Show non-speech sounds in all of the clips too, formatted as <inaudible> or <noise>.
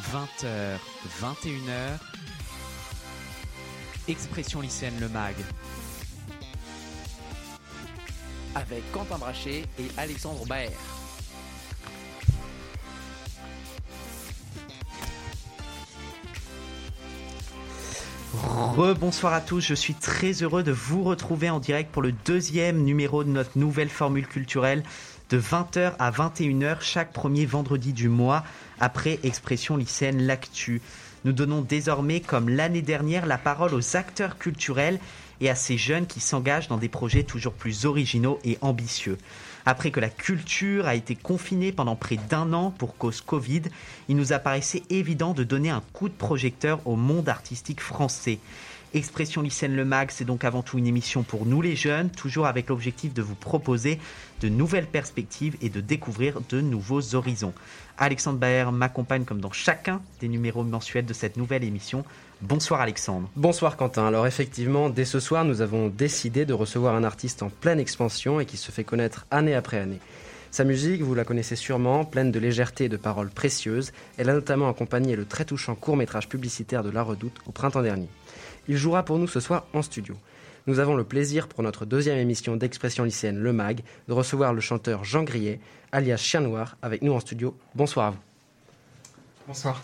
20h, 21h, Expression lycéenne Le Mag. Avec Quentin Brachet et Alexandre Baer. Rebonsoir à tous, je suis très heureux de vous retrouver en direct pour le deuxième numéro de notre nouvelle formule culturelle de 20h à 21h chaque premier vendredi du mois après Expression lycéenne L'Actu. Nous donnons désormais, comme l'année dernière, la parole aux acteurs culturels et à ces jeunes qui s'engagent dans des projets toujours plus originaux et ambitieux. Après que la culture a été confinée pendant près d'un an pour cause Covid, il nous apparaissait évident de donner un coup de projecteur au monde artistique français. Expression lycéenne Le Mag, c'est donc avant tout une émission pour nous les jeunes, toujours avec l'objectif de vous proposer de nouvelles perspectives et de découvrir de nouveaux horizons. Alexandre Baer m'accompagne comme dans chacun des numéros mensuels de cette nouvelle émission. Bonsoir Alexandre. Bonsoir Quentin. Alors effectivement, dès ce soir, nous avons décidé de recevoir un artiste en pleine expansion et qui se fait connaître année après année. Sa musique, vous la connaissez sûrement, pleine de légèreté et de paroles précieuses. Elle a notamment accompagné le très touchant court-métrage publicitaire de La Redoute au printemps dernier. Il jouera pour nous ce soir en studio. Nous avons le plaisir pour notre deuxième émission d'expression lycéenne Le Mag de recevoir le chanteur Jean Grillet, alias Chien Noir, avec nous en studio. Bonsoir à vous. Bonsoir.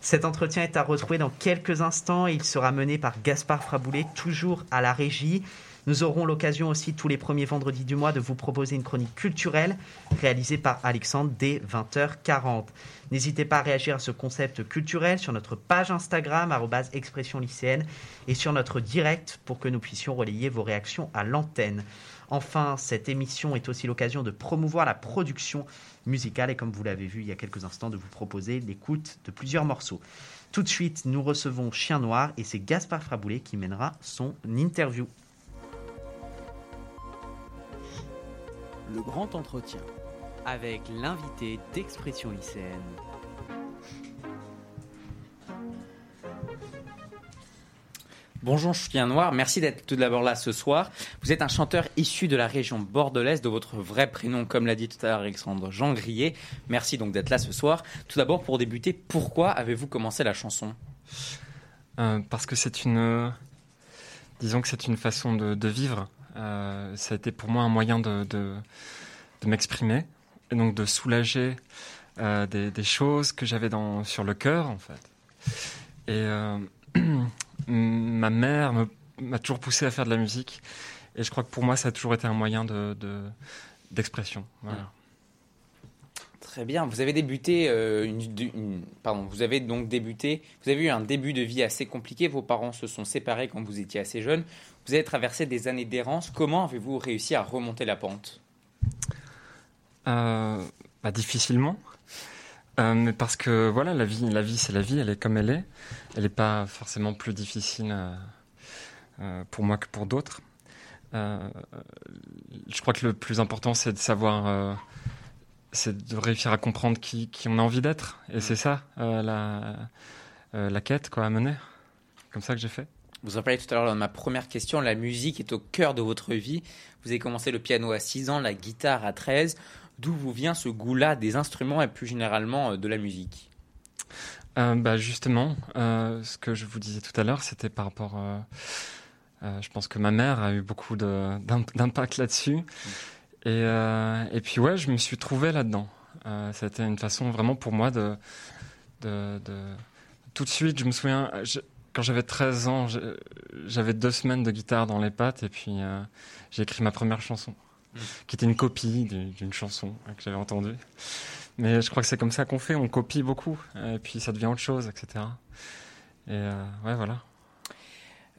Cet entretien est à retrouver dans quelques instants. Il sera mené par Gaspard Fraboulet, toujours à la régie. Nous aurons l'occasion aussi tous les premiers vendredis du mois de vous proposer une chronique culturelle réalisée par Alexandre dès 20h40. N'hésitez pas à réagir à ce concept culturel sur notre page Instagram expression lycéenne et sur notre direct pour que nous puissions relayer vos réactions à l'antenne. Enfin, cette émission est aussi l'occasion de promouvoir la production musicale et comme vous l'avez vu il y a quelques instants, de vous proposer l'écoute de plusieurs morceaux. Tout de suite, nous recevons Chien Noir et c'est Gaspard Fraboulet qui mènera son interview. Le grand entretien. Avec l'invité d'Expression lycéenne. Bonjour Chien Noir, merci d'être tout d'abord là ce soir. Vous êtes un chanteur issu de la région bordelaise, de votre vrai prénom, comme l'a dit tout à l'heure Alexandre Jean Grillet. Merci donc d'être là ce soir. Tout d'abord, pour débuter, pourquoi avez-vous commencé la chanson? Euh, parce que c'est une, euh, disons que c'est une façon de, de vivre. Euh, ça a été pour moi un moyen de, m'exprimer et donc de soulager euh, des, choses que j'avais sur le cœur en fait. Et euh, <clears throat> ma mère m'a toujours poussé à faire de la musique et je crois que pour moi ça a toujours été un moyen de de- d'expression. Très bien. Vous avez débuté pardon. Vous avez donc débuté. Vous avez eu un début de vie assez compliqué. Vos parents se sont séparés quand vous étiez assez jeune. Vous avez traversé des années d'errance. Comment avez-vous réussi à remonter la pente? Euh, bah, difficilement. Euh, mais parce que voilà, la vie, la vie, c'est la vie, elle est comme elle est. Elle n'est pas forcément plus difficile euh, euh, pour moi que pour d'autres. Je crois que le plus important, c'est de savoir, c'est de réussir à comprendre qui, qui on a envie d'être. Et c'est ça la, la quête quoi, à mener. Comme ça que j'ai fait. Vous en parliez tout à l'heure dans ma première question. La musique est au cœur de votre vie. Vous avez commencé le piano à 6 ans, la guitare à 13. D'où vous vient ce goût-là des instruments et plus généralement euh, de la musique? Euh, bah justement, euh, ce que je vous disais tout à l'heure, c'était par rapport. euh, je pense que ma mère a eu beaucoup d'impact là-dessus. Et, euh, et puis ouais, je me suis trouvé là-dedans. C'était une façon vraiment pour moi de, de, de- Tout de suite, je me souviens, quand j'avais 13 ans, j'avais deux semaines de guitare dans les pattes et puis euh, j'ai écrit ma première chanson, Mm. qui était une copie du- d'une chanson hein, que j'avais entendue. Mais je crois que c'est comme ça qu'on fait, on copie beaucoup, et puis ça devient autre chose, etc. Et euh, ouais, voilà.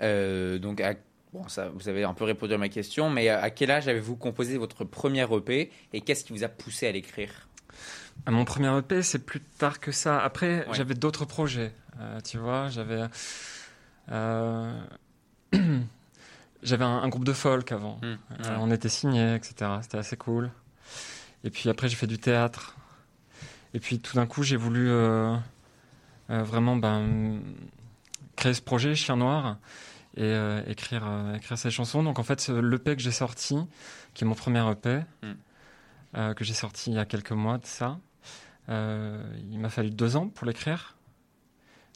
Euh, donc, à- bon, ça, vous avez un peu répondu à ma question, mais à quel âge avez-vous composé votre premier EP et qu'est-ce qui vous a poussé à l'écrire? Mon premier EP, c'est plus tard que ça. Après, Ouais. j'avais d'autres projets, euh, tu vois, j'avais... euh, <clears throat> J'avais un, un groupe de folk avant. Hmm. Euh, on était signés, etc. C'était assez cool. Et puis après, j'ai fait du théâtre. Et puis tout d'un coup, j'ai voulu vraiment ben, créer ce projet, Chien Noir, et écrire, écrire ces chansons. Donc en fait, l'EP que j'ai sorti, qui est mon premier EP, Mm. Euh, que j'ai sorti il y a quelques mois de ça, Euh, il m'a fallu deux ans pour l'écrire.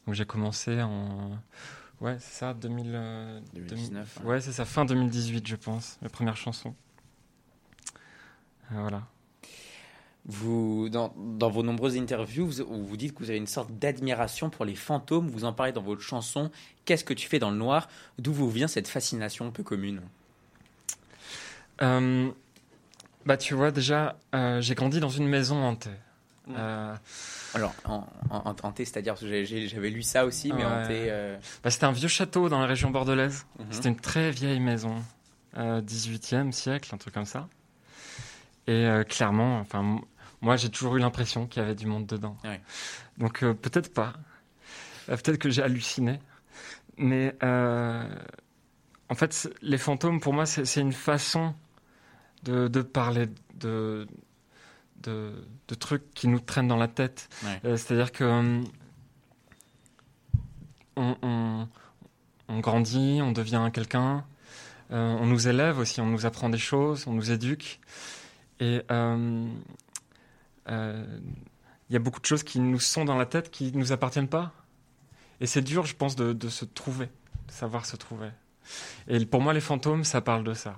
Donc j'ai commencé en. Ouais, c'est ça, 2000, euh, 2019, 2000 Ouais, c'est ça, fin 2018, je pense, la première chanson. Euh, voilà. Vous, dans, dans vos nombreuses interviews, vous, vous dites que vous avez une sorte d'admiration pour les fantômes. Vous en parlez dans votre chanson Qu'est-ce que tu fais dans le noir? D'où vous vient cette fascination peu commune? Euh, bah, tu vois, déjà, euh, j'ai grandi dans une maison hantée. Euh, Alors, en, en, hanté, c'est-à-dire, j'avais lu ça aussi, mais Ouais. hanté. euh, bah, c'était un vieux château dans la région bordelaise. mhm. C'était une très vieille maison, euh, 18e siècle, un truc comme ça. Et clairement, enfin, moi j'ai toujours eu l'impression qu'il y avait du monde dedans. Ouais. Donc peut-être pas. Peut-être que j'ai halluciné. Mais en fait, les fantômes, pour moi, c'est une façon de, de parler de, de, de trucs qui nous traînent dans la tête. Ouais. Euh, C'est-à-dire que hum, on, on- on grandit, on devient quelqu'un, euh, on nous élève aussi, on nous apprend des choses, on nous éduque. Et euh, euh, il y a beaucoup de choses qui nous sont dans la tête qui ne nous appartiennent pas. Et c'est dur, je pense, de, de se trouver, de savoir se trouver. Et pour moi, les fantômes, ça parle de ça.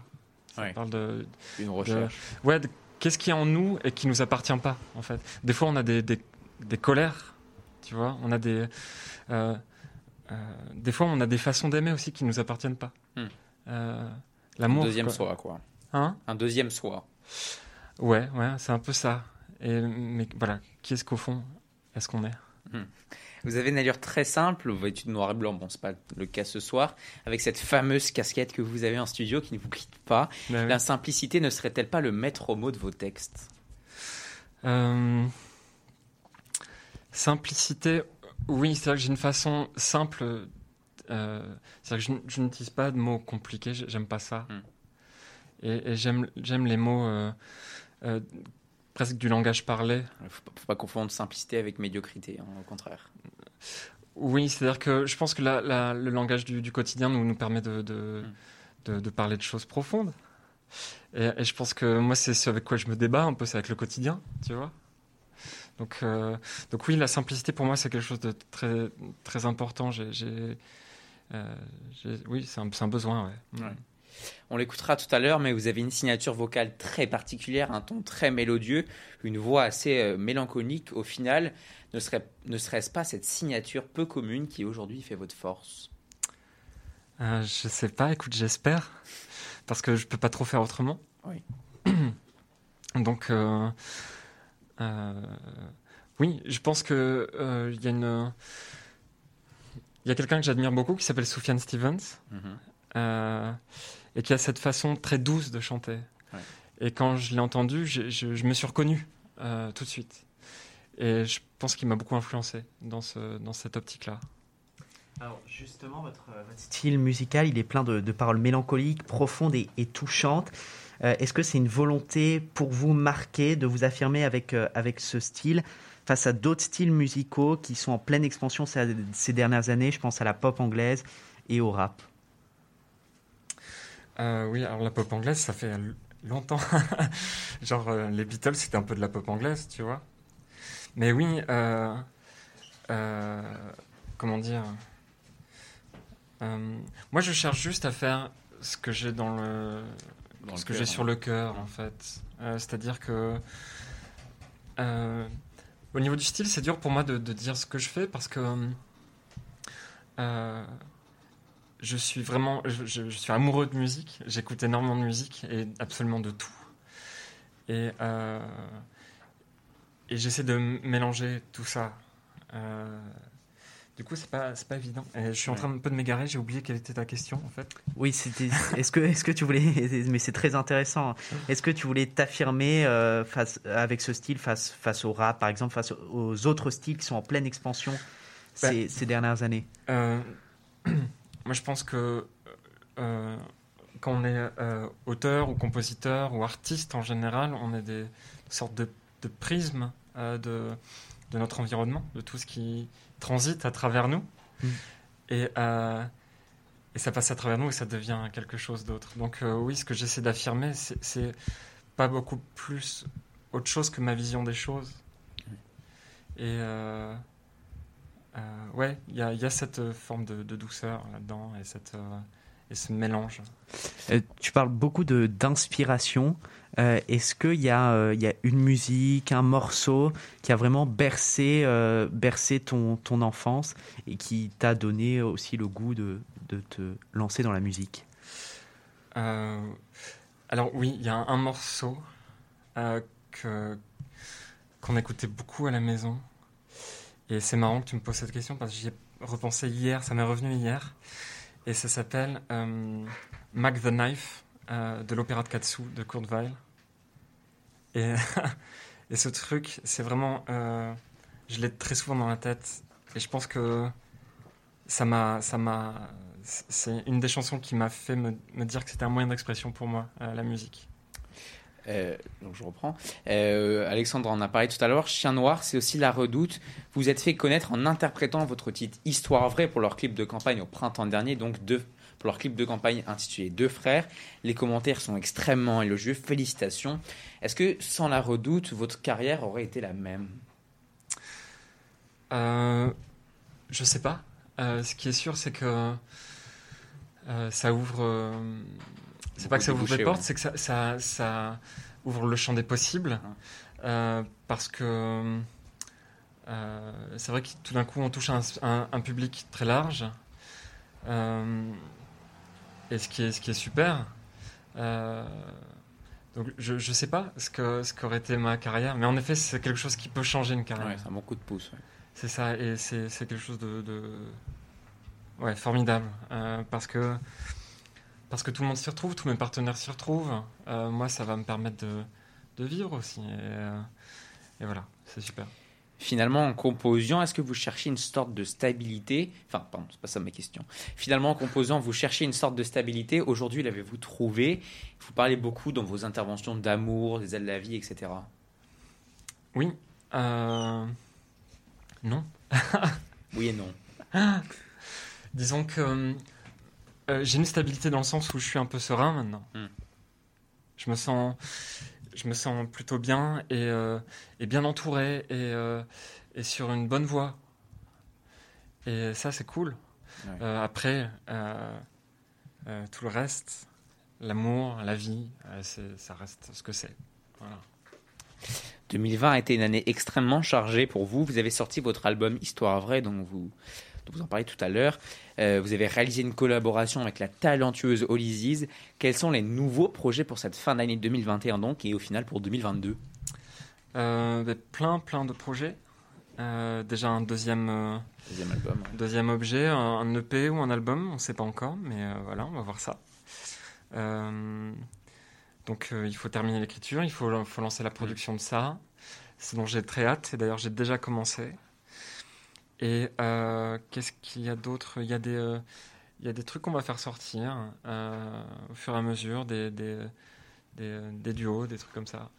Ça Ouais. parle de, Une recherche. Ouais, qu'est-ce qui est en nous et qui nous appartient pas, en fait. Des fois, on a des, des, des colères, tu vois. On a des. euh, euh, des fois, on a des façons d'aimer aussi qui nous appartiennent pas. Hmm. Euh, Un L'amour. deuxième quoi. soi, quoi. Hein Un deuxième soi. Ouais, ouais, c'est un peu ça. Et, mais voilà, qui est-ce qu'au fond, est-ce qu'on est? Vous avez une allure très simple, vêtu de noir et blanc. Bon, c'est pas le cas ce soir. Avec cette fameuse casquette que vous avez en studio qui ne vous quitte pas. Oui. La simplicité ne serait-elle pas le maître mot de vos textes? Euh, Simplicité, oui, c'est vrai que j'ai une façon simple. euh, c'est vrai que je, je n'utilise pas de mots compliqués, j'ai- j'aime pas ça. Hmm. Et, et j'aime j'aime les mots euh, euh, presque du langage parlé. Il faut, pas- faut pas confondre simplicité avec médiocrité, hein, au contraire. Oui, c'est-à-dire que je pense que la- la- le langage du, du quotidien nous, nous permet de, de, de- de parler de choses profondes. Et, et je pense que moi, c'est ce avec quoi je me débat un peu, c'est avec le quotidien, tu vois. Donc, euh, donc oui, la simplicité pour moi, c'est quelque chose de très, très important. J'ai, j'ai, euh, j'ai- oui, c'est un, c'est un besoin, ouais. Ouais. On l'écoutera tout à l'heure, mais vous avez une signature vocale très particulière, un ton très mélodieux, une voix assez euh, mélancolique. Au final, ne, serait, ne serait-ce pas cette signature peu commune qui aujourd'hui fait votre force? Euh, je sais pas, écoute, j'espère, parce que je peux pas trop faire autrement. Oui. <coughs> Donc, euh, euh, oui, je pense que il y a une, il y a quelqu'un que j'admire beaucoup qui s'appelle Sufjan Stevens Mhm. euh, et qui a cette façon très douce de chanter. Ouais. Et quand je l'ai entendu, je, je me suis reconnu euh, tout de suite. Et je pense qu'il m'a beaucoup influencé dans, ce, dans cette optique-là. Alors justement, votre, euh, votre style musical, il est plein de, de paroles mélancoliques, profondes et, et touchantes. Euh, Est-ce que c'est une volonté pour vous marquée de vous affirmer avec, euh, avec ce style face à d'autres styles musicaux qui sont en pleine expansion ces, ces dernières années? Je pense à la pop anglaise et au rap. Euh, oui, alors la pop anglaise, ça fait longtemps. <laughs> Genre, euh, les Beatles, c'était un peu de la pop anglaise, tu vois. Mais oui, euh, euh, comment dire Moi, je cherche juste à faire ce que j'ai dans le, Dans ce le que j'ai hein. sur le cœur, en fait. C'est-à-dire que au niveau du style, c'est dur pour moi de, de dire ce que je fais parce que euh, je suis vraiment, je, je- je suis amoureux de musique. J'écoute énormément de musique et absolument de tout. Et euh, et j'essaie de mélanger tout ça. Euh, du coup, c'est pas, c'est pas évident. Et je suis en train un peu de m'égarer. J'ai oublié quelle était ta question, en fait. Oui, c'était. Est-ce que, est-ce que tu voulais, <laughs> mais c'est très intéressant. Est-ce que tu voulais t'affirmer euh, face avec ce style face face au rap, par exemple, face aux autres styles qui sont en pleine expansion ces, ces dernières années? <clears throat> moi, je pense que euh, quand on est euh, auteur ou compositeur ou artiste en général, on est des sortes de, de prismes euh, de, de notre environnement, de tout ce qui transite à travers nous. Mm. Et, euh, et ça passe à travers nous et ça devient quelque chose d'autre. Donc euh, oui, ce que j'essaie d'affirmer, c'est- pas beaucoup plus autre chose que ma vision des choses. Et euh, euh, ouais, il y a, il y a cette forme de, de douceur là-dedans et, cette, euh, et ce mélange. Euh, tu parles beaucoup de d'inspiration. Euh, Est-ce qu'il y, a, euh, y a une musique, un morceau qui a vraiment bercé, euh, bercé ton, ton enfance et qui t'a donné aussi le goût de, de te lancer dans la musique? Euh, alors oui, il y a un, un morceau euh, que qu'on écoutait beaucoup à la maison. Et c'est marrant que tu me poses cette question parce que j'y ai repensé hier, ça m'est revenu hier. Et ça s'appelle euh, Mac the Knife euh, de l'opéra de Katsu de Kurt Weill. Et, <laughs> ce truc, c'est vraiment... euh, je l'ai très souvent dans la tête. Et je pense que ça m'a... c'est une des chansons qui m'a fait me, dire que c'était un moyen d'expression pour moi, la musique. Euh, donc je reprends. Euh, Alexandre en a parlé tout à l'heure. Chien Noir, c'est aussi La Redoute. Vous vous êtes fait connaître en interprétant votre titre Histoire vraie pour leur clip de campagne au printemps dernier, donc deux, pour leur clip de campagne intitulé Deux frères. Les commentaires sont extrêmement élogieux. Félicitations. Est-ce que sans La Redoute, votre carrière aurait été la même? Euh, je sais pas. Euh, ce qui est sûr, c'est que ça ouvre. C'est pas que ça ouvre des bouchées, portes, ouais. c'est que ça, ça, ça ouvre le champ des possibles. Euh, parce que euh, c'est vrai que tout d'un coup, on touche un, un- un public très large. Euh, et ce qui est, ce qui est super. Donc je, je sais pas ce que ce qu'aurait été ma carrière, mais en effet, c'est quelque chose qui peut changer une carrière. Ouais, C'est un bon coup de pouce. ouais. C'est ça, et c'est quelque chose de, de- ouais, formidable. parce, que, parce que tout le monde s'y retrouve, tous mes partenaires s'y retrouvent. Euh, moi, ça va me permettre de, de vivre aussi. Et, euh, et voilà, c'est super. Finalement, en composant, est-ce que vous cherchez une sorte de stabilité? Enfin, pardon, c'est pas ça ma question. Finalement, en composant, vous cherchez une sorte de stabilité? Aujourd'hui, l'avez-vous trouvé? Vous parlez beaucoup dans vos interventions d'amour, des ailes de la vie, etc. Oui. euh, non. Oui et non. <laughs> Disons que euh, j'ai une stabilité dans le sens où je suis un peu serein maintenant. Hmm. Je me sens, je me sens plutôt bien et, euh, et bien entouré et, euh, et sur une bonne voie. Et ça, c'est cool. Ouais. Après, tout le reste, l'amour, la vie, ça reste ce que c'est. Voilà. 2020 a été une année extrêmement chargée pour vous. Vous avez sorti votre album Histoire vraie, dont vous, vous en parlez tout à l'heure. Euh, vous avez réalisé une collaboration avec la talentueuse Holly Ziz. Quels sont les nouveaux projets pour cette fin d'année 2021 donc et au final pour 2022 Euh, ben, plein, plein de projets. Euh, déjà un deuxième. Deuxième album. Deuxième objet, un, un EP ou un album, on ne sait pas encore, mais voilà, on va voir ça. Donc il faut terminer l'écriture, il faut, faut lancer la production de ça. C'est dont j'ai très hâte, et d'ailleurs j'ai déjà commencé. Et euh, qu'est-ce qu'il y a d'autre? Il y a des... euh, il y a des trucs qu'on va faire sortir euh, au fur et à mesure, des, des, des, des duos, des trucs comme ça.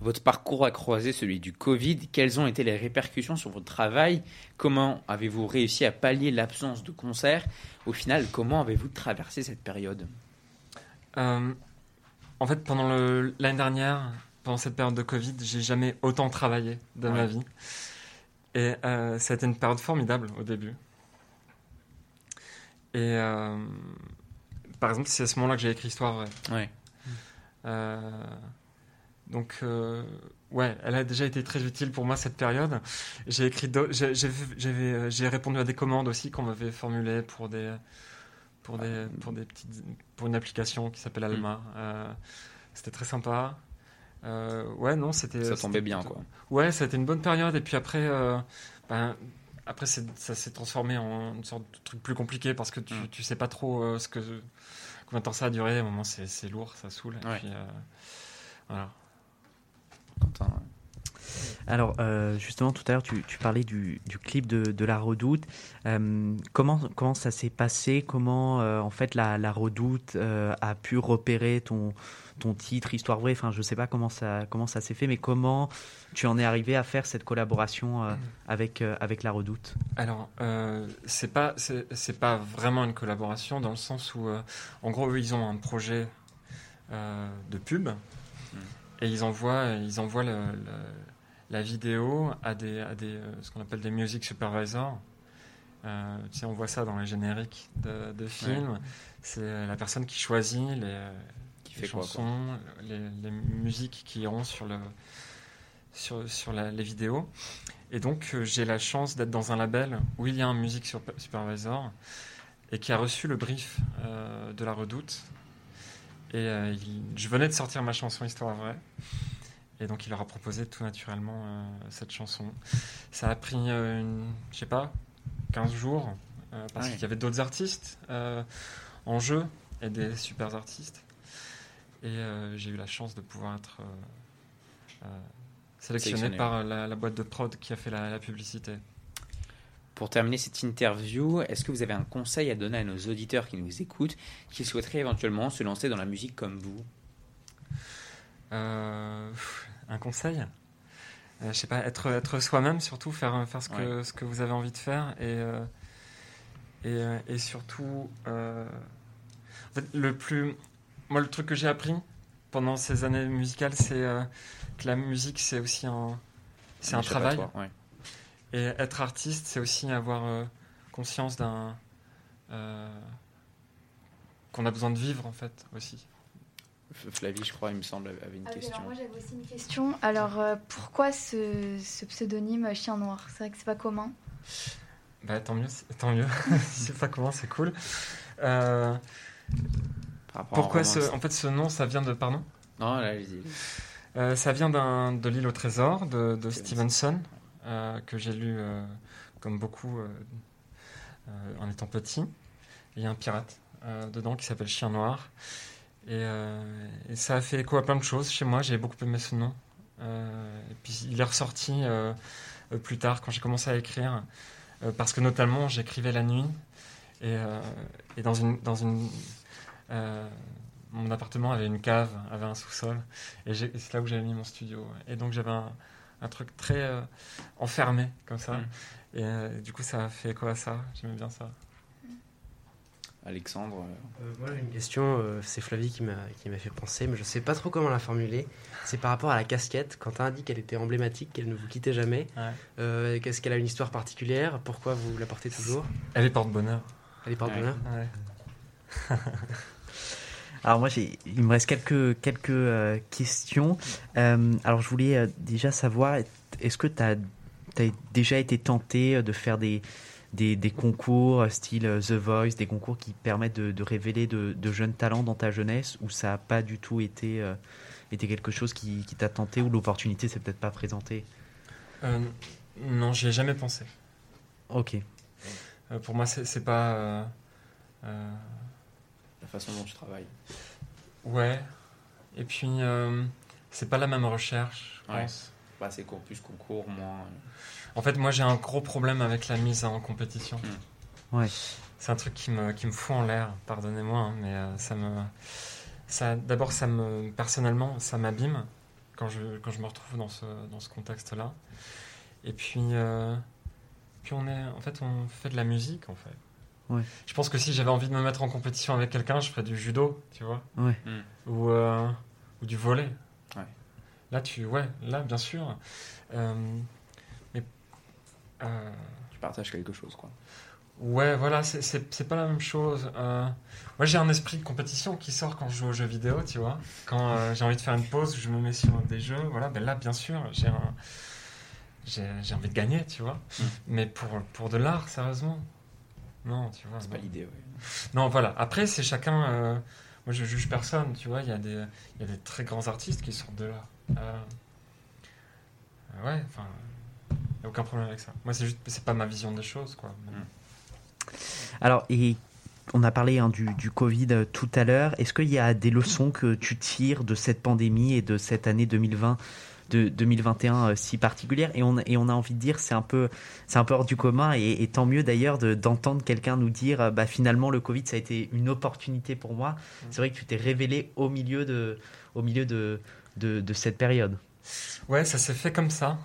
Votre parcours a croisé celui du Covid. Quelles ont été les répercussions sur votre travail? Comment avez-vous réussi à pallier l'absence de concerts Au final, comment avez-vous traversé cette période? Euh, en fait, pendant l'année dernière, pendant cette période de Covid, j'ai jamais autant travaillé de ma Ouais. vie. Et euh, ça a été une période formidable au début. Et euh, par exemple, c'est à ce moment-là que j'ai écrit Histoire vraie. Ouais. Euh, donc, euh, ouais, elle a déjà été très utile pour moi cette période. J'ai écrit, j'ai- répondu à des commandes aussi qu'on m'avait formulées pour des, pour des, pour des petites, pour une application qui s'appelle Alma. Euh, c'était très sympa. Euh, ouais, non, c'était. Ça c'était tombait bien, quoi. Ouais, ça a été une bonne période. Et puis après, euh, ben, après ça s'est transformé en une sorte de truc plus compliqué parce que tu, Mm. tu sais pas trop euh, ce que, combien de temps ça a duré. À un moment, c'est lourd, ça saoule. Et Ouais. puis, voilà. Quentin, ouais. Alors, euh, justement, tout à l'heure, tu, tu parlais du, du clip de, de La Redoute. Euh, comment, comment ça s'est passé? Comment, euh, en fait, La, la Redoute euh, a pu repérer ton, ton titre, Histoire vraie? Enfin, je sais pas comment ça, comment ça s'est fait, mais comment tu en es arrivé à faire cette collaboration euh, avec, euh, avec La Redoute? Alors, euh, c'est pas c'est c'est pas vraiment une collaboration dans le sens où, euh, en gros, eux, ils ont un projet euh, de pub. Et ils envoient ils envoient le- le- la vidéo a des, a des euh, ce qu'on appelle des music supervisors. Euh, tu sais, on voit ça dans les génériques de, de films. C'est la personne qui choisit les, Qui les fait quoi, quoi chansons, les, les musiques qui iront sur, le, sur, sur la- les vidéos. Et donc, euh, j'ai la chance d'être dans un label où il y a un music supervisor et qui a reçu le brief euh, de la redoute. Et euh, il- je venais de sortir ma chanson Histoire vraie. Et donc, il leur a proposé tout naturellement euh, cette chanson. Ça a pris, euh, une, je sais pas, 15 jours, euh, parce Ouais. qu'il y avait d'autres artistes euh, en jeu et des super artistes. Et euh, j'ai eu la chance de pouvoir être euh, euh, sélectionné, Sélectionné. par la, la boîte de prod qui a fait la, la publicité. Pour terminer cette interview, est-ce que vous avez un conseil à donner à nos auditeurs qui nous écoutent, qui souhaiteraient éventuellement se lancer dans la musique comme vous? Euh, un conseil Euh, Je sais pas, être, être soi-même surtout, faire, faire ce, que, ce que vous avez envie de faire et, euh, et, euh, et surtout, euh, en fait, le plus. Moi, le truc que j'ai appris pendant ces années musicales, c'est euh, que la musique, c'est aussi un, c'est un travail. ouais. Et être artiste, c'est aussi avoir euh, conscience d'un. euh, qu'on a besoin de vivre, en fait, aussi. Flavie, je crois, il me semble, avait une Ah oui, question. alors moi j'avais aussi une question. Alors euh, pourquoi ce, ce pseudonyme Chien Noir? C'est vrai que c'est pas commun. Bah, tant mieux, tant mieux. <laughs> si c'est pas comment, c'est cool. Euh, Par rapport à un pourquoi ce, en fait, ce nom, ça vient de, pardon? Non, là, allez-y. Euh, Ça vient d'un- de l'île au trésor de, de Stevenson. Stevenson, euh, que j'ai lu euh, comme beaucoup euh, euh, en étant petit. Il y a un pirate euh, dedans qui s'appelle Chien Noir. Et, euh, et ça a fait écho à plein de choses chez moi. J'ai beaucoup aimé ce nom. Euh, et puis il est ressorti euh, plus tard quand j'ai commencé à écrire. parce que notamment j'écrivais la nuit. Et, et dans une. Dans une mon appartement avait une cave, avait un sous-sol. Et c'est là où j'avais mis mon studio. Et donc j'avais un, un truc très enfermé comme ça. Mm. Et euh, du coup, ça a fait écho à ça? J'aimais bien ça. Alexandre, euh, Euh, moi j'ai une question, euh, c'est Flavie qui m'a qui m'a fait penser, mais je sais pas trop comment la formuler. C'est par rapport à la casquette. Quentin a dit qu'elle était emblématique, qu'elle ne vous quittait jamais. Ouais. Euh, Qu'est-ce qu'elle a une histoire particulière? Pourquoi vous la portez toujours? Elle est porte-bonheur. Elle est porte-bonheur? Ouais. <laughs> Alors moi, il me reste quelques, quelques euh, questions. Euh, alors je voulais euh, déjà savoir, est-ce que tu as, déjà été tenté de faire des, des, des concours euh, style euh, The Voice, des concours qui permettent de, de révéler de, de jeunes talents dans ta jeunesse, ou ça n'a pas du tout été, euh, été quelque chose qui, qui t'a tenté, ou l'opportunité s'est peut-être pas présentée? Euh, non, j'y ai jamais pensé. Ok. Euh, pour moi, c'est c'est pas. euh, euh, la façon dont tu travailles. ouais. Et puis, euh, c'est pas la même recherche, je Ouais. pense. Bah, c'est plus concours, moins. En fait, moi, j'ai un gros problème avec la mise en compétition. Ouais. C'est un truc qui me, qui me fout en l'air, pardonnez-moi, hein, mais euh, ça me. Ça, D'abord, ça me. Personnellement, ça m'abîme quand je, quand je me retrouve dans ce, dans ce contexte-là. Et puis. euh, puis on est. En fait, on fait de la musique, en fait. Ouais. Je pense que si j'avais envie de me mettre en compétition avec quelqu'un, je ferais du judo, tu vois. Ouais. Mm. Ou, euh, ou du volet. Ouais. Là, tu. Ouais, là, bien sûr. Euh. Euh, Tu partages quelque chose, quoi. Ouais, voilà, c'est- pas la même chose. Euh, moi, j'ai un esprit de compétition qui sort quand je joue aux jeux vidéo, tu vois. Quand euh, j'ai envie de faire une pause, je me mets sur des jeux, voilà. Ben là, bien sûr, j'ai un... j'ai envie de gagner, tu vois. Mm. Mais pour, pour de l'art, sérieusement, non, tu vois. C'est pas l'idée, ouais. Non, voilà. Après, c'est chacun. moi, je juge personne, tu vois. Il y, a des- il y a des très grands artistes qui sortent de là. Euh, ouais, enfin. Il n'y a aucun problème avec ça. Moi, c'est juste. C'est pas ma vision des choses, quoi. Alors, et on a parlé hein, du, du Covid euh, tout à l'heure. Est-ce qu'il y a des leçons que tu tires de cette pandémie et de cette année 2020 de 2021 euh, si particulière? Et on, et on a envie de dire c'est un peu c'est un peu hors du commun et, et tant mieux d'ailleurs de- d'entendre quelqu'un nous dire euh, bah finalement le Covid ça a été une opportunité pour moi c'est vrai que tu t'es révélé au milieu de au milieu de, de, de cette période Ouais, ça s'est fait comme ça.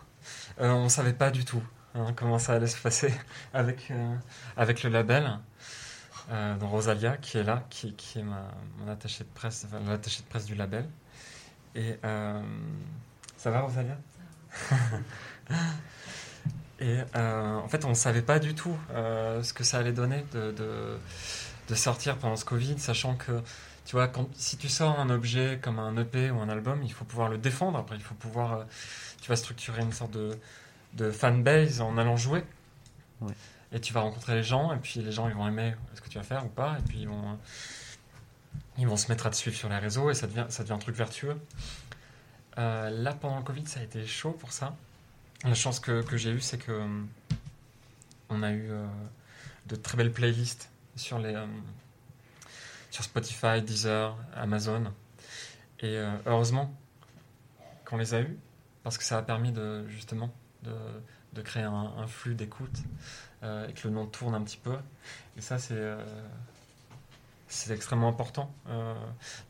Euh, on savait pas du tout hein, comment ça allait se passer <laughs> avec, euh, avec le label. Euh, donc Rosalia, qui est là, qui, qui est ma, mon attaché de presse, enfin, l'attaché de presse du label. Et euh, ça va, Rosalia? Et en fait, on ne savait pas du tout ce que ça allait donner de, de, de sortir pendant ce Covid, sachant que, tu vois, quand, si tu sors un objet comme un EP ou un album, il faut pouvoir le défendre. Après, il faut pouvoir, tu vas structurer une sorte de, de fanbase en allant jouer. Ouais. Et tu vas rencontrer les gens, et puis les gens, ils vont aimer ce que tu vas faire ou pas, et puis ils vont, ils vont se mettre à te suivre sur les réseaux, et ça devient, ça devient un truc vertueux. Euh, là, pendant le Covid, ça a été chaud pour ça. La chance que, que j'ai eue, c'est que euh, on a eu euh, de très belles playlists sur, les, euh, sur Spotify, Deezer, Amazon. Et heureusement qu'on les a eues, parce que ça a permis de, justement de, de créer un, un flux d'écoute euh, et que le nom tourne un petit peu. Et ça, c'est euh, c'est extrêmement important. Euh,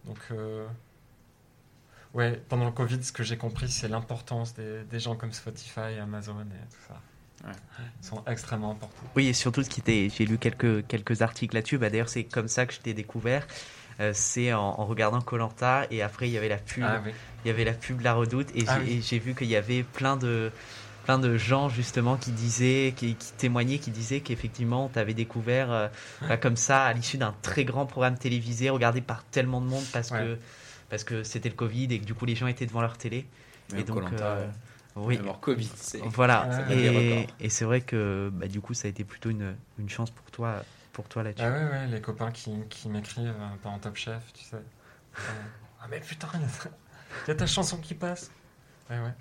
donc, euh, ouais, pendant le Covid, ce que j'ai compris, c'est l'importance des, des gens comme Spotify, Amazon et tout ça. Ouais. Ils sont extrêmement importants. Oui, et surtout, ce qui était, j'ai lu quelques, quelques articles là-dessus. Bah, D'ailleurs, c'est comme ça que je t'ai découvert. Euh, c'est en, en regardant Colanta et après il y avait la pub, Ah oui. il y avait la pub La Redoute et j'ai Ah oui. et j'ai vu qu'il y avait plein de plein de gens justement qui disaient, qui, qui témoignaient, qui disaient qu'effectivement tu avais découvert euh, bah, comme ça à l'issue d'un très grand programme télévisé regardé par tellement de monde parce Ouais. que parce que c'était le Covid et que du coup les gens étaient devant leur télé. Mais et donc euh, oui, Alors, Covid, c'est. voilà. et c'est vrai que bah, du coup ça a été plutôt une, une chance pour toi pour toi là-dessus. Ah ouais, ouais, les copains qui, qui m'écrivent euh, pendant Top Chef, tu sais. <laughs> Ah mais putain, il y a ta- chanson qui passe. Ouais, ouais.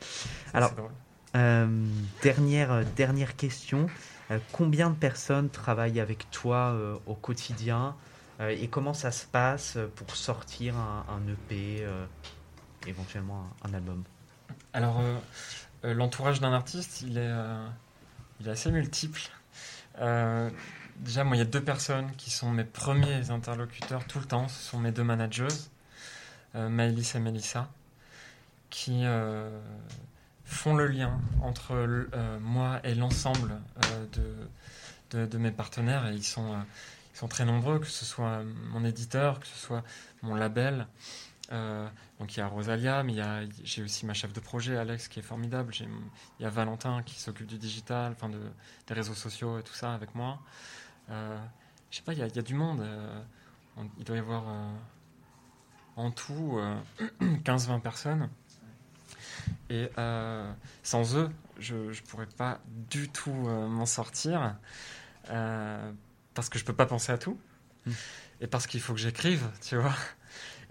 Ça, Alors-. Euh, dernière, euh, dernière question. Euh, combien de personnes travaillent avec toi euh, au quotidien et comment ça se passe pour sortir un, un EP, éventuellement un, un album? Alors, l'entourage d'un artiste, il est, il est assez multiple. Déjà, moi, il y a deux personnes qui sont mes premiers interlocuteurs tout le temps. Ce sont mes deux managers, euh, Maëlys et Melissa, qui euh, font le lien entre euh, moi et l'ensemble euh, de, de, mes partenaires. Et ils sont, ils sont très nombreux, que ce soit mon éditeur, que ce soit mon label. Donc il y a Rosalia, mais j'ai aussi ma chef de projet, Alex, qui est formidable. Il y a Valentin qui s'occupe du digital, enfin de, des réseaux sociaux et tout ça avec moi. Euh, je sais pas, il y, a- il y a du monde. euh, on- il doit y avoir euh, en tout euh, <clears throat> 15-20 personnes. Et sans eux, je ne pourrais pas du tout m'en sortir. parce que je peux pas penser à tout. Mm. Et parce qu'il faut que j'écrive, tu vois.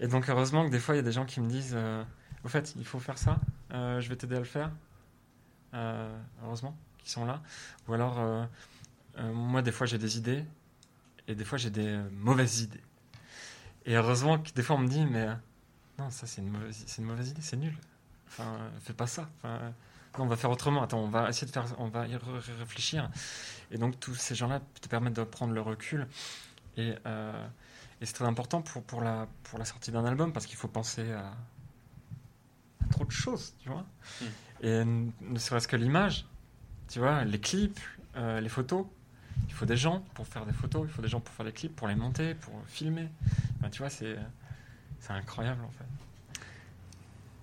Et donc, heureusement que des fois, il y a des gens qui me disent euh, Au fait, il faut faire ça, euh, je vais t'aider à le faire. Euh, heureusement qu'ils sont là. Ou alors, euh, moi, des fois, j'ai des idées, et des fois, j'ai des euh, mauvaises idées. Et heureusement que des fois, on me dit Mais euh, non, ça, c'est une, mauvaise, c'est une mauvaise idée, c'est nul. Enfin, fais pas ça. Enfin, non, on va faire autrement. Attends, on va essayer de faire, on va y réfléchir. Et donc, tous ces gens-là te permettent de prendre le recul. Et, et c'est très important pour, pour, la, pour la sortie d'un album parce qu'il faut penser à, à trop de choses, tu vois. Mm. Et ne serait-ce que l'image, tu vois, les clips, euh, les photos. Il faut des gens pour faire des photos, il faut des gens pour faire les clips, pour les monter, pour filmer. Enfin, tu vois, c'est c'est incroyable en fait.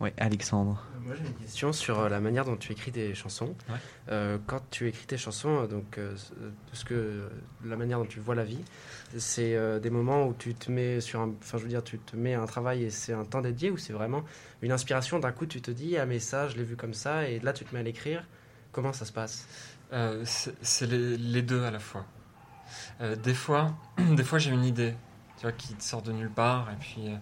Oui, Alexandre. Moi j'ai une question sur euh, la manière dont tu écris tes chansons. Ouais. Euh, quand tu écris tes chansons, euh, donc euh, c- euh, ce que la manière dont tu vois la vie, c'est euh, des moments où tu te mets sur un, enfin je veux dire, tu te mets à un travail et c'est un temps dédié ou c'est vraiment une inspiration d'un coup tu te dis ah mais ça je l'ai vu comme ça et là tu te mets à l'écrire. Comment ça se passe? Euh, c'est les, deux à la fois. Euh, des fois, <clears throat> des fois j'ai une idée, tu vois, qui te sort de nulle part, et puis euh,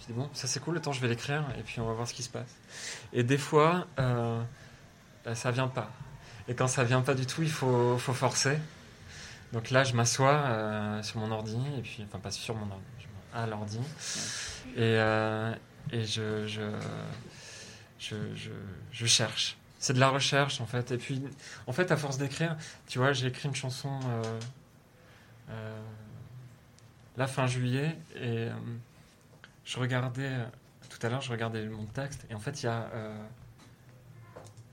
je dis bon, ça c'est cool, attends, je vais l'écrire, et puis on va voir ce qui se passe. Et des fois, euh, bah, ça vient pas. Et quand ça vient pas du tout, il faut, forcer. Donc là, je m'assois sur mon ordi, et puis, enfin pas sur mon ordi, à l'ordi, et, je cherche. C'est de la recherche en fait. Et puis, en fait, à force d'écrire, tu vois, j'ai écrit une chanson euh, euh, la fin juillet et euh, je regardais euh, tout à l'heure, je regardais mon texte et en fait, il y a,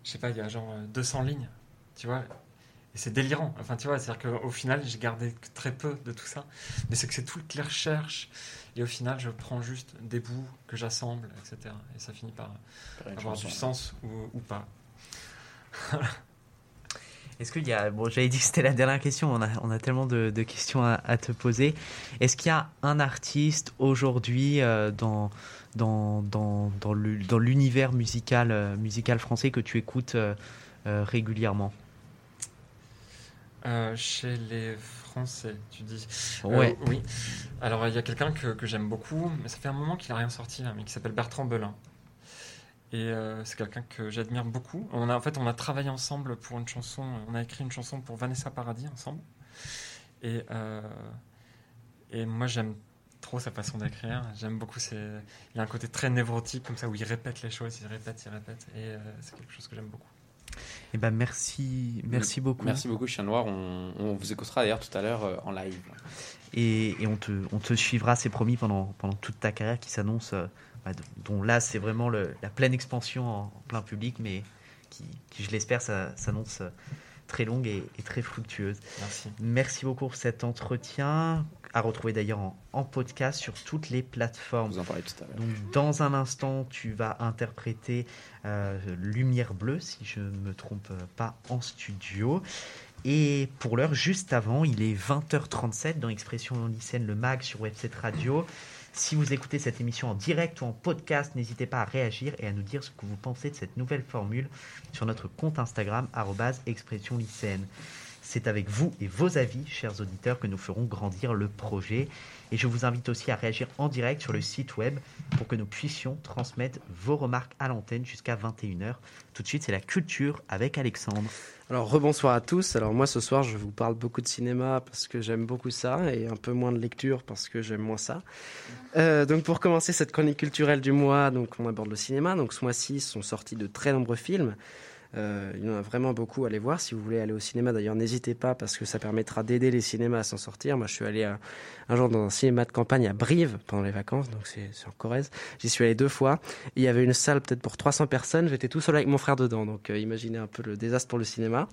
je sais pas, il y a genre euh, 200 lignes, tu vois. et c'est délirant. Enfin, tu vois, c'est-à-dire qu'au final, j'ai gardé que très peu de tout ça. Mais c'est que c'est toutes les recherches. Et au final, je prends juste des bouts que j'assemble, etc. Et ça finit par avoir du sens ou, ou pas. <laughs> Est-ce qu'il y a, bon, j'avais dit que c'était la dernière question, on a, on a tellement de, de questions à, à, te poser. Est-ce qu'il y a un artiste aujourd'hui euh, dans, dans, dans, dans l'univers musical, euh, musical français que tu écoutes euh, régulièrement? Chez les Français, tu dis Ouais. oui. Alors, il y a quelqu'un que, que j'aime beaucoup, mais ça fait un moment qu'il n'a rien sorti, mais qui s'appelle Bertrand Belin. Et euh, c'est quelqu'un que j'admire beaucoup. On a, en fait, on a travaillé ensemble pour une chanson. On a écrit une chanson pour Vanessa Paradis ensemble. Et, euh, et moi, j'aime trop sa façon d'écrire. J'aime beaucoup. Ses... Il y a un côté très névrotique, comme ça, où il répète les choses, il répète, il répète. Et euh, c'est quelque chose que j'aime beaucoup. Eh ben merci, merci beaucoup. Merci beaucoup, Chien Noir. On, on vous écoutera d'ailleurs tout à l'heure euh, en live. Et, et, on, te, on te suivra, c'est promis, pendant, pendant toute ta carrière qui s'annonce euh, dont là c'est vraiment le, la pleine expansion en, en, plein public, mais qui, qui je l'espère, s'annonce très longue et, et, très fructueuse. Merci. Merci beaucoup pour cet entretien, à retrouver d'ailleurs en, en, podcast sur toutes les plateformes. Vous en parlez tout à l'heure. Donc dans un instant, tu vas interpréter euh, Lumière bleue, si je ne me trompe pas, en studio. Et pour l'heure, juste avant, il est 20h37 dans Expression lycéenne, le MAG sur Webset Radio. Si vous écoutez cette émission en direct ou en podcast, n'hésitez pas à réagir et à nous dire ce que vous pensez de cette nouvelle formule sur notre compte Instagram, expression lycéenne. C'est avec vous et vos avis, chers auditeurs, que nous ferons grandir le projet. Et je vous invite aussi à réagir en direct sur le site web pour que nous puissions transmettre vos remarques à l'antenne jusqu'à 21h. Tout de suite, c'est la culture avec Alexandre. Alors rebonsoir à tous. Alors moi ce soir je vous parle beaucoup de cinéma parce que j'aime beaucoup ça et un peu moins de lecture parce que j'aime moins ça. Euh, donc pour commencer cette chronique culturelle du mois, donc on aborde le cinéma. Donc ce mois-ci sont sortis de très nombreux films. Euh, il y en a vraiment beaucoup à aller voir. Si vous voulez aller au cinéma, d'ailleurs, n'hésitez pas parce que ça permettra d'aider les cinémas à s'en sortir. Moi, je suis allé à, un jour dans un cinéma de campagne à Brive pendant les vacances, donc c'est en Corrèze. J'y suis allé deux fois. Et il y avait une salle peut-être pour 300 personnes. J'étais tout seul avec mon frère dedans, donc euh, imaginez un peu le désastre pour le cinéma.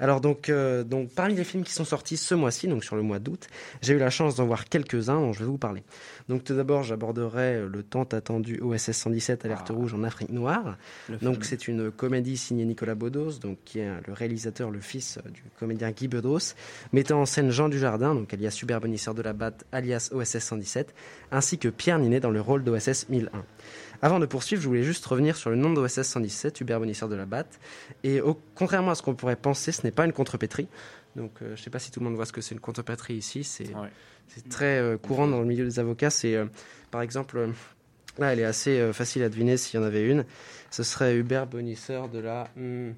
Alors donc, euh, donc parmi les films qui sont sortis ce mois-ci, donc sur le mois d'août, j'ai eu la chance d'en voir quelques-uns dont je vais vous parler. Donc tout d'abord, j'aborderai le tant attendu OSS 117 Alerte ah. rouge en Afrique noire. Donc c'est une comédie signée Nicolas Bedos, donc qui est le réalisateur, le fils du comédien Guy Bedos, mettant en scène Jean Dujardin, donc alias Super Bonisseur de la Batte, alias OSS 117, ainsi que Pierre Ninet dans le rôle d'OSS 1001. Avant de poursuivre, je voulais juste revenir sur le nom d'OSS 117, Hubert Bonisseur de la Batte. Et au, contrairement à ce qu'on pourrait penser, ce n'est pas une contrepétrie. Donc, euh, je ne sais pas si tout le monde voit ce que c'est une contrepétrie ici. C'est ouais. très euh, courant dans le milieu des avocats. C'est, euh, par exemple, là, elle est assez facile à deviner s'il y en avait une. Ce serait Hubert Bonisseur de la. Hmm,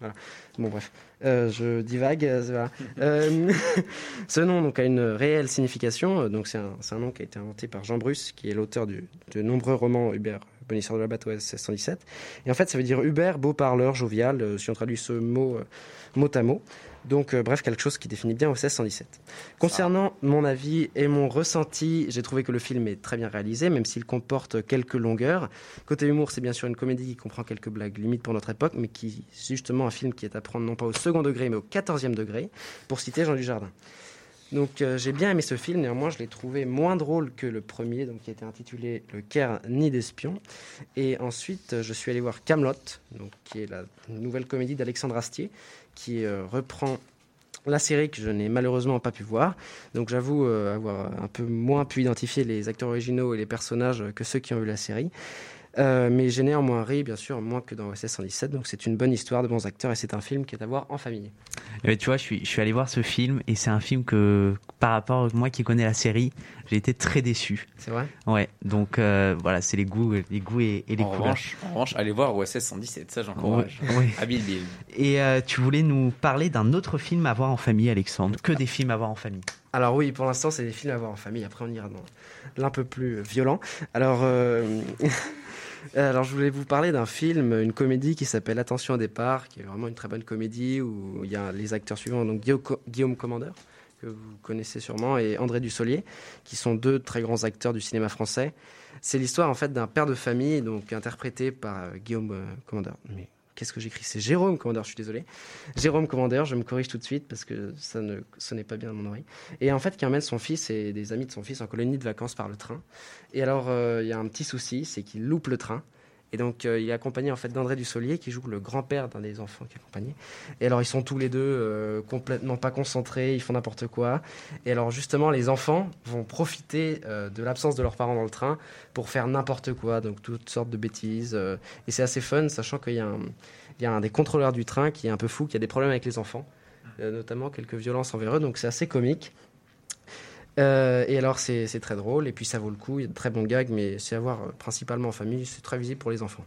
voilà. Bon, bref, euh, je divague. Voilà. Euh, <laughs> ce nom donc, a une réelle signification. Donc, c'est un, nom qui a été inventé par Jean Bruce, qui est l'auteur de nombreux romans Hubert Bonisseur de la Bateau 1617. Et en fait, ça veut dire Hubert, beau parleur, jovial, euh, si on traduit ce mot euh, mot à mot. Donc, euh, bref, quelque chose qui définit bien OSS 117. Concernant mon avis et mon ressenti, j'ai trouvé que le film est très bien réalisé, même s'il comporte quelques longueurs. Côté humour, c'est bien sûr une comédie qui comprend quelques blagues limites pour notre époque, mais qui, justement un film qui est à prendre non pas au second degré, mais au quatorzième degré, pour citer Jean Dujardin. Donc euh, j'ai bien aimé ce film, néanmoins je l'ai trouvé moins drôle que le premier, donc qui était intitulé Le Caire ni d'espion. Et ensuite je suis allé voir Camelot, donc qui est la nouvelle comédie d'Alexandre Astier, qui euh, reprend la série que je n'ai malheureusement pas pu voir. Donc j'avoue euh, avoir un peu moins pu identifier les acteurs originaux et les personnages que ceux qui ont vu la série. Euh, mais j'ai néanmoins ri, bien sûr, moins que dans OSS 117. Donc c'est une bonne histoire de bons acteurs et c'est un film qui est à voir en famille. Et tu vois, je suis, je suis allé voir ce film et c'est un film que, par rapport à moi qui connais la série, j'ai été très déçu. C'est vrai? Ouais, donc euh, voilà, c'est les goûts, les goûts et, et les en couleurs. Revanche, en revanche, allez voir OSS 117, ça j'encourage. Ouais, ouais. <laughs> Habile Bill. Et euh, tu voulais nous parler d'un autre film à voir en famille, Alexandre Que des films à voir en famille alors oui, pour l'instant, c'est des films à voir en famille. Après, on ira dans l'un peu plus violent. Alors, euh... <laughs> Alors, je voulais vous parler d'un film, une comédie qui s'appelle Attention au départ, qui est vraiment une très bonne comédie où il y a les acteurs suivants, donc Guillaume Commandeur, que vous connaissez sûrement, et André Dussolier, qui sont deux très grands acteurs du cinéma français. C'est l'histoire en fait d'un père de famille, donc interprété par Guillaume Commandeur. Mais qu'est-ce que j'écris C'est Jérôme Commandeur, je suis désolé. Jérôme Commandeur, je me corrige tout de suite parce que ça ne sonnait pas bien à mon oreille. Et en fait, qui emmène son fils et des amis de son fils en colonie de vacances par le train. Et alors, euh, il y a un petit souci, c'est qu'il loupe le train. Et donc, euh, il est accompagné en fait d'André Dussolier, qui joue le grand-père d'un des enfants qui est accompagné. Et alors, ils sont tous les deux euh, complètement pas concentrés, ils font n'importe quoi. Et alors, justement, les enfants vont profiter euh, de l'absence de leurs parents dans le train pour faire n'importe quoi, donc toutes sortes de bêtises. et c'est assez fun, sachant qu'il y a un, il y a un des contrôleurs du train qui est un peu fou, qui a des problèmes avec les enfants, notamment quelques violences envers eux, donc c'est assez comique. Euh, et alors c'est très drôle, et puis ça vaut le coup, il y a de très bons gags, mais c'est à voir euh, principalement en famille, c'est très visible pour les enfants.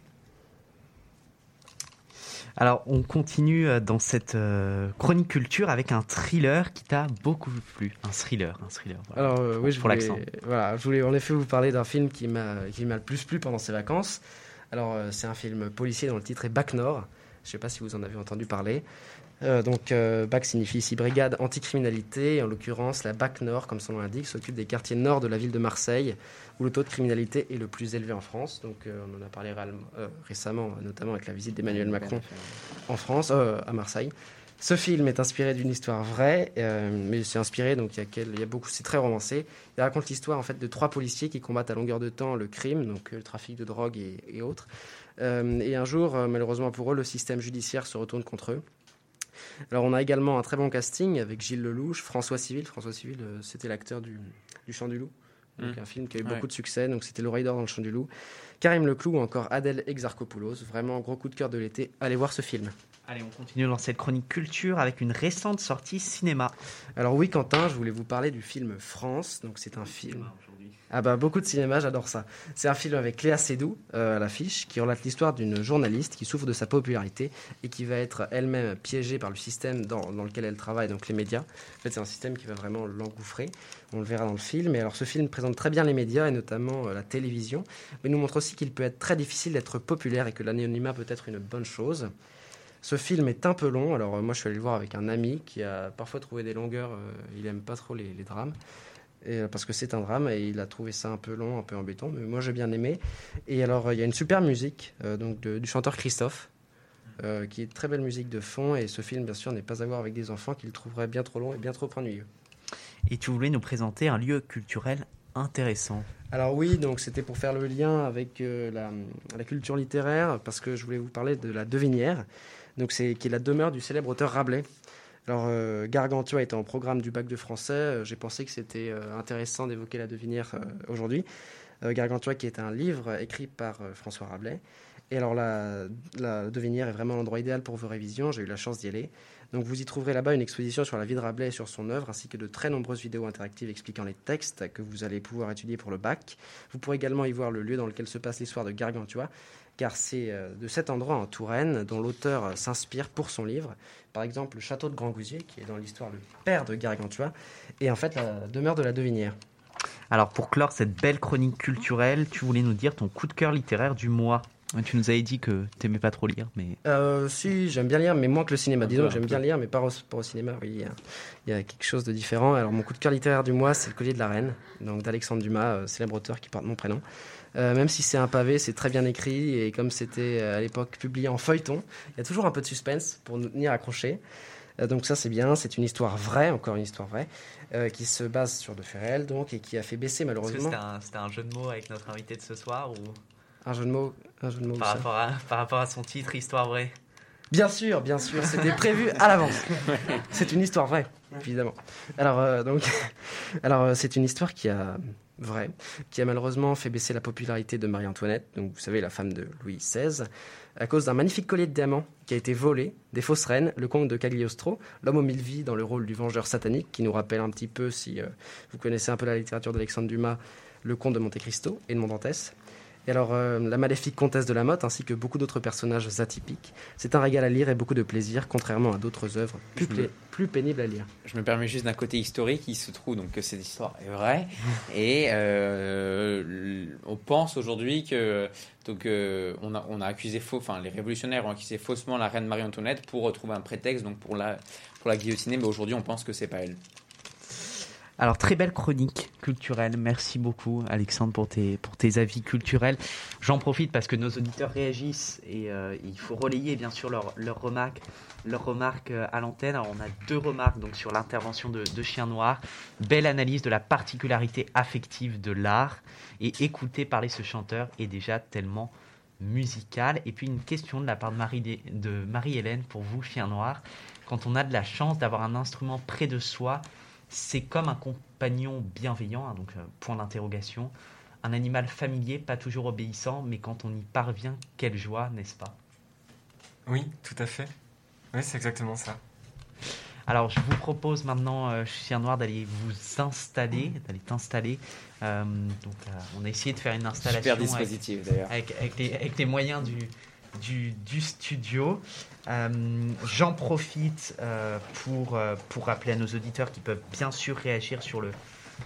Alors, on continue euh, dans cette euh, chronique culture avec un thriller qui t'a beaucoup plu. Un thriller, un thriller. voilà. Alors euh, oui, je Pour voulais, l'accent. voilà, je voulais en effet vous parler d'un film qui m'a le plus plu pendant ces vacances. Alors c'est un film policier dont le titre est Bac Nord. Je ne sais pas si vous en avez entendu parler. Euh, donc euh, BAC signifie ici brigade anticriminalité. Et en l'occurrence, la BAC Nord, comme son nom l'indique, s'occupe des quartiers nord de la ville de Marseille, où le taux de criminalité est le plus élevé en France. Donc euh, on en a parlé récemment, notamment avec la visite d'Emmanuel Macron en France, à Marseille. Ce film est inspiré d'une histoire vraie, mais c'est inspiré, donc il y a, quel- il y a beaucoup, c'est très romancé. Il raconte l'histoire en fait de trois policiers qui combattent à longueur de temps le crime, donc le trafic de drogue et, et autres. Et un jour, malheureusement pour eux, le système judiciaire se retourne contre eux. Alors on a également un très bon casting avec Gilles Lelouch, François Civil. François Civil, euh, c'était l'acteur du, du Chant du Loup. Donc Mm. un film qui a eu Ouais. beaucoup de succès, donc c'était l'oreille d'or dans le Chant du Loup. Karim Leclou ou encore Adèle Exarchopoulos, vraiment gros coup de cœur de l'été. Allez voir ce film. Allez, on continue dans cette chronique culture avec une récente sortie cinéma. Alors oui, Quentin, je voulais vous parler du film France. Donc c'est un film. Ah bah beaucoup de cinéma, j'adore ça. C'est un film avec Léa Seydoux euh, à l'affiche, qui relate l'histoire d'une journaliste qui souffre de sa popularité et qui va être elle-même piégée par le système dans, lequel elle travaille, donc les médias. En fait, c'est un système qui va vraiment l'engouffrer. On le verra dans le film. Et alors, ce film présente très bien les médias et notamment euh, la télévision, mais nous montre aussi qu'il peut être très difficile d'être populaire et que l'anonymat peut être une bonne chose. Ce film est un peu long. Alors, euh, moi, je suis allé le voir avec un ami qui a parfois trouvé des longueurs. il aime pas trop les drames. Et, euh, parce que c'est un drame et il a trouvé ça un peu long, un peu embêtant, mais moi j'ai bien aimé. Et alors euh, il y a une super musique euh, donc de- du chanteur Christophe, euh, qui est une très belle musique de fond. Et ce film, bien sûr, n'est pas à voir avec des enfants qui le trouveraient bien trop long et bien trop ennuyeux. Et tu voulais nous présenter un lieu culturel intéressant. Alors oui, donc c'était pour faire le lien avec euh, la, la culture littéraire, parce que je voulais vous parler de la Devinière, donc c'est qui est la demeure du célèbre auteur Rabelais. Alors euh, Gargantua était en programme du bac de français, euh, j'ai pensé que c'était euh, intéressant d'évoquer la Devinière aujourd'hui. Gargantua qui est un livre écrit par François Rabelais. Et alors la, la Devinière est vraiment l'endroit idéal pour vos révisions, j'ai eu la chance d'y aller. Donc vous y trouverez là-bas une exposition sur la vie de Rabelais et sur son œuvre, ainsi que de très nombreuses vidéos interactives expliquant les textes que vous allez pouvoir étudier pour le bac. Vous pourrez également y voir le lieu dans lequel se passe l'histoire de Gargantua, car c'est euh, de cet endroit en Touraine dont l'auteur euh, s'inspire pour son livre. Par exemple, le château de Grand Gousier, qui est dans l'histoire le père de Gargantua, et en fait la demeure de la Devinière. Alors, pour clore cette belle chronique culturelle, tu voulais nous dire ton coup de cœur littéraire du mois. Tu nous avais dit que t'aimais pas trop lire, mais Euh, si, j'aime bien lire, mais moins que le cinéma. Disons j'aime bien lire, mais pas au, pas au cinéma. Oui, il y, a, il y a quelque chose de différent. Alors, mon coup de cœur littéraire du mois, c'est Le Collier de la Reine, donc d'Alexandre Dumas, euh, célèbre auteur qui porte mon prénom. Euh, même si c'est un pavé, c'est très bien écrit, et comme c'était euh, à l'époque publié en feuilleton, il y a toujours un peu de suspense pour nous tenir accrochés. Euh, donc ça, c'est bien. C'est une histoire vraie, encore une histoire vraie, euh, qui se base sur de faits réels, donc, et qui a fait baisser malheureusement un, jeu de mots avec notre invité de ce soir ou? Un jeu de mots. Un jeu de mots où ça à, par rapport à son titre, Histoire vraie Bien sûr, bien sûr, c'était prévu à l'avance. C'est une histoire vraie, évidemment. Alors, euh, donc, <laughs> alors euh, c'est une histoire qui a vraie, qui a malheureusement fait baisser la popularité de Marie-Antoinette, donc vous savez la femme de Louis XVI, à cause d'un magnifique collier de diamants qui a été volé des fausses reines, le comte de Cagliostro, l'homme aux mille vies dans le rôle du vengeur satanique, qui nous rappelle un petit peu, si euh, vous connaissez un peu la littérature d'Alexandre Dumas, le comte de Monte Cristo et de Montantès. Et alors, euh, la maléfique comtesse de la Motte, ainsi que beaucoup d'autres personnages atypiques. C'est un régal à lire et beaucoup de plaisir, contrairement à d'autres œuvres plus, pla- pénibles à lire. Je me permets juste d'un côté historique, il se trouve donc que cette histoire est vraie <laughs> et euh, on pense aujourd'hui que donc euh, on a on a accusé faux, enfin les révolutionnaires ont accusé faussement la reine Marie-Antoinette pour trouver un prétexte donc pour la pour la guillotiner, mais aujourd'hui on pense que c'est pas elle. Alors, très belle chronique culturelle. Merci beaucoup, Alexandre, pour tes, pour tes avis culturels. J'en profite parce que nos auditeurs réagissent et euh, il faut relayer, bien sûr, leurs leurs remarques, leurs remarques euh, à l'antenne. Alors, on a deux remarques donc, sur l'intervention de, de Chien Noir. Belle analyse de la particularité affective de l'art. Et écouter parler ce chanteur est déjà tellement musical. Et puis, une question de la part de Marie- de Marie-Hélène pour vous, Chien Noir. Quand on a de la chance d'avoir un instrument près de soi, c'est comme un compagnon bienveillant, hein, donc euh, point d'interrogation. Un animal familier, pas toujours obéissant, mais quand on y parvient, quelle joie, n'est-ce pas? Oui, tout à fait. Oui, c'est exactement ça. Alors, je vous propose maintenant, euh, Chien Noir, d'aller vous installer, d'aller t'installer. Euh, donc, euh, on a essayé de faire une installation Super dispositif d'ailleurs. avec, avec les, avec les moyens du, du, du studio. Euh, J'en profite euh, pour, euh, pour rappeler à nos auditeurs qui peuvent bien sûr réagir sur le,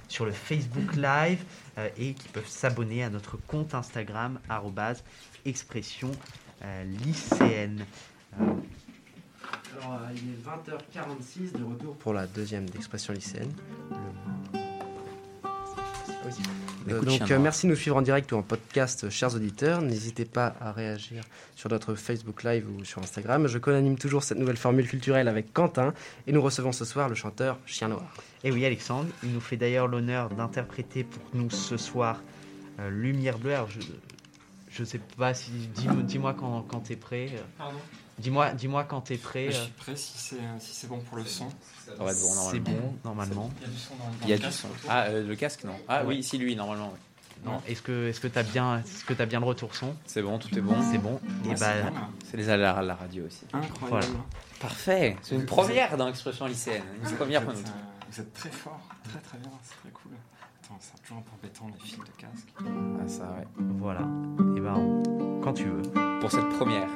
sur le Facebook Live euh, et qui peuvent s'abonner à notre compte Instagram, expression euh, lycéenne. Euh, Alors, euh, il est 20h46 de retour pour la deuxième d'expression lycéenne. Le- donc, euh, noir. merci de nous suivre en direct ou en podcast, chers auditeurs. N'hésitez pas à réagir sur notre Facebook Live ou sur Instagram. Je co-anime toujours cette nouvelle formule culturelle avec Quentin et nous recevons ce soir le chanteur Chien Noir. Et oui, Alexandre, il nous fait d'ailleurs l'honneur d'interpréter pour nous ce soir euh, Lumière Bleue. Alors, je je sais pas si. Dis-moi dis quand, quand t'es prêt. euh, Pardon? Dis-moi dis quand t'es prêt. Je euh, suis prêt si c'est si c'est bon pour le son. Ça va être bon, C'est bon, normalement. Il y a du son dans, dans Il y a le du casque son. Ah, euh, le casque, non Ah Ouais. oui, si lui, normalement. oui. Non, est-ce que est-ce que t'as bien est-ce que t'as bien le retour son? C'est bon, tout est bon. C'est bon. Et Ah, bah c'est là. C'est les aléas de la radio aussi. Incroyable. Voilà. Parfait. C'est une première dans l'expression lycéenne. Une Vous première êtes, pour nous. euh, vous êtes très fort, très très bien, c'est très cool. Attends, c'est toujours un peu embêtant les fils de casque. Ah, ça, ouais. voilà. Et ben on- quand tu veux. Pour cette première.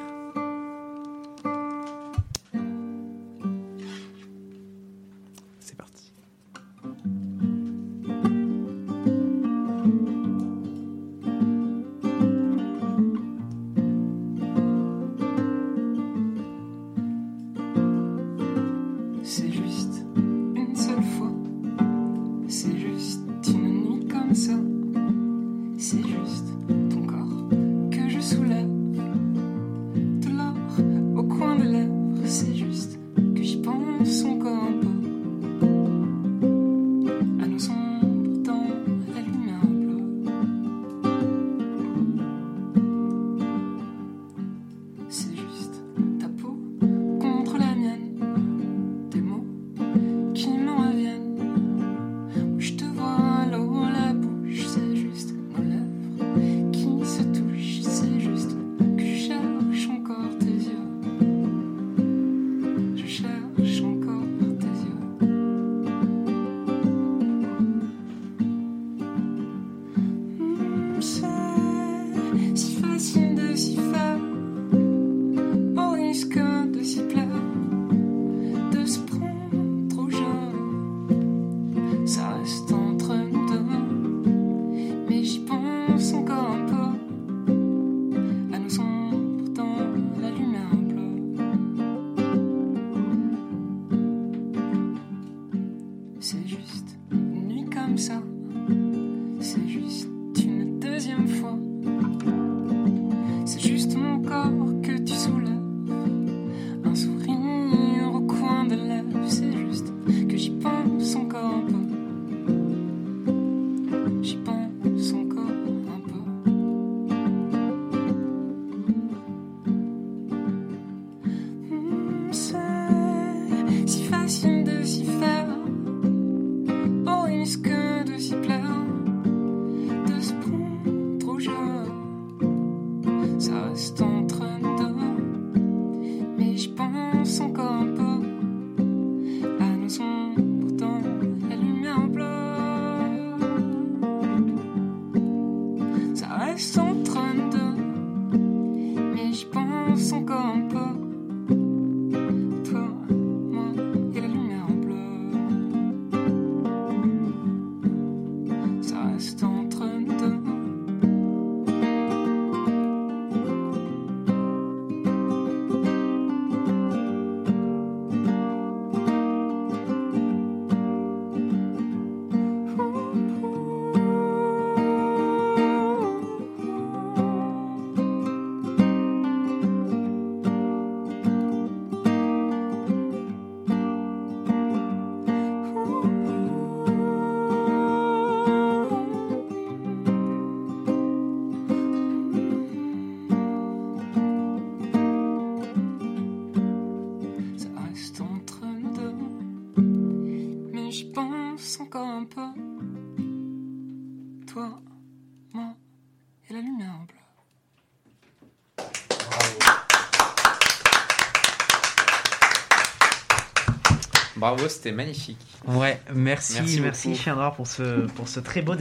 Bravo, c'était magnifique. Ouais, merci, Merci merci, Noir pour ce, pour ce très beau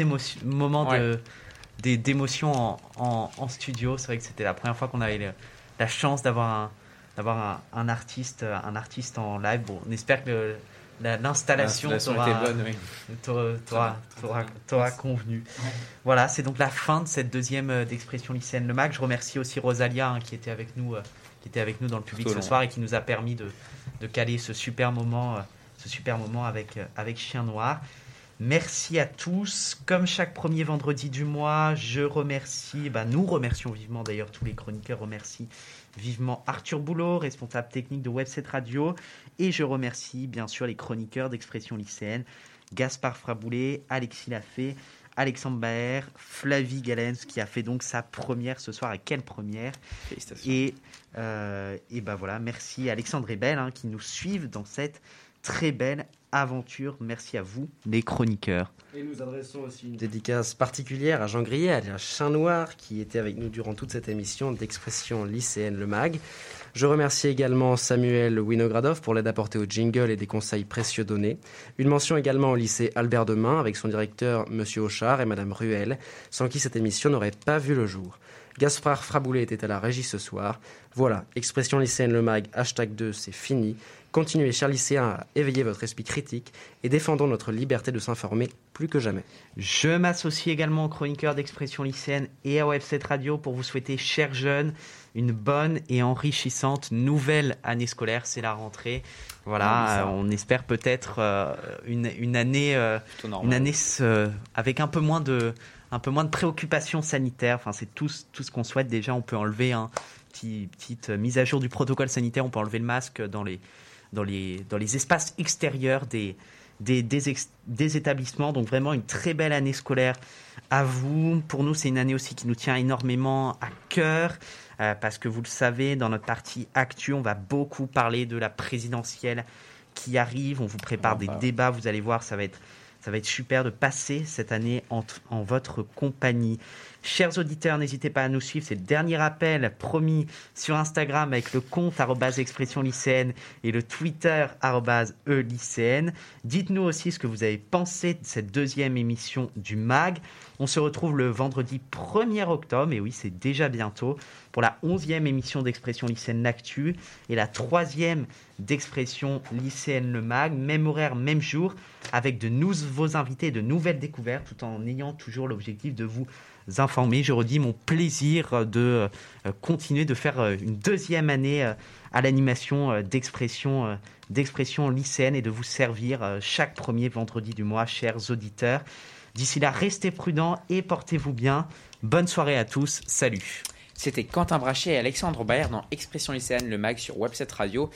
moment de, d'émotion en, en- en studio. C'est vrai que c'était la première fois qu'on avait le- la chance d'avoir un, d'avoir un, un artiste, un artiste en live. Bon, on espère que l'installation t'aura- convenu. Voilà, c'est donc la fin de cette deuxième euh, d'expression lycéenne Le Mac. Je remercie aussi Rosalia hein, qui était avec nous, euh, qui était avec nous dans le public ce soir et qui nous a permis de, de caler ce super moment, euh, ce super moment avec, euh, avec Chien Noir. Merci à tous. Comme chaque premier vendredi du mois, je remercie, bah, nous remercions vivement d'ailleurs, tous les chroniqueurs remercient vivement Arthur Boulot, responsable technique de Webset Radio. Et je remercie bien sûr les chroniqueurs d'expression lycéenne, Gaspard Fraboulet, Alexis Lafay, Alexandre Baer, Flavie Galens qui a fait donc sa première ce soir. Et quelle première Félicitations. Et, euh, et ben voilà, merci à Alexandre et Belle hein, qui nous suivent dans cette très belle aventure. Merci à vous, les chroniqueurs. Et nous adressons aussi une dédicace particulière à Jean Grillet, alias Chin Noir, qui était avec nous durant toute cette émission d'expression lycéenne Le Mag. Je remercie également Samuel Winogradov pour l'aide apportée au jingle et des conseils précieux donnés. Une mention également au lycée Albert Demain avec son directeur Monsieur Auchard et Madame Ruel, sans qui cette émission n'aurait pas vu le jour. Gaspard Fraboulet était à la régie ce soir. Voilà, expression lycéenne Le Mag, hashtag 2, c'est fini. Continuez, chers lycéens, à éveiller votre esprit critique et défendons notre liberté de s'informer plus que jamais. Je m'associe également aux chroniqueurs d'expression lycéenne et à Webset Radio pour vous souhaiter, chers jeunes, une bonne et enrichissante nouvelle année scolaire. C'est la rentrée. Voilà, euh, on espère peut-être euh, une, une année, euh, une année euh, avec un peu moins de, un peu moins de préoccupations sanitaires. Enfin, c'est tout, ce- tout ce qu'on souhaite. Déjà, on peut enlever un petit, petite mise à jour du protocole sanitaire. On peut enlever le masque dans les, dans les, dans les espaces extérieurs des, des, des, ex- des établissements. Donc vraiment une très belle année scolaire à vous. Pour nous, c'est une année aussi qui nous tient énormément à cœur. euh, parce que vous le savez, dans notre partie actu, on va beaucoup parler de la présidentielle qui arrive. On vous prépare On des va- débats. Vous allez voir, ça va être, ça va être super de passer cette année en, en votre compagnie. Chers auditeurs, n'hésitez pas à nous suivre. C'est le dernier appel promis sur Instagram avec le compte expression lycéenne et le Twitter e lycéenne. Dites-nous aussi ce que vous avez pensé de cette deuxième émission du MAG. On se retrouve le vendredi 1er octobre, et oui, c'est déjà bientôt, pour la 11e émission d'Expression lycéenne L'Actu et la troisième d'Expression lycéenne Le MAG, même horaire, même jour, avec de nouveaux invités, de nouvelles découvertes, tout en ayant toujours l'objectif de vous informer. Je redis mon plaisir de euh, continuer de faire euh, une deuxième année euh, à l'animation d'expression d'expression lycéenne et de vous servir chaque premier vendredi du mois, chers auditeurs. D'ici là, restez prudents et portez-vous bien. Bonne soirée à tous. Salut. C'était Quentin Brachet et Alexandre Baer dans Expression lycéenne, le mag sur Webset Radio.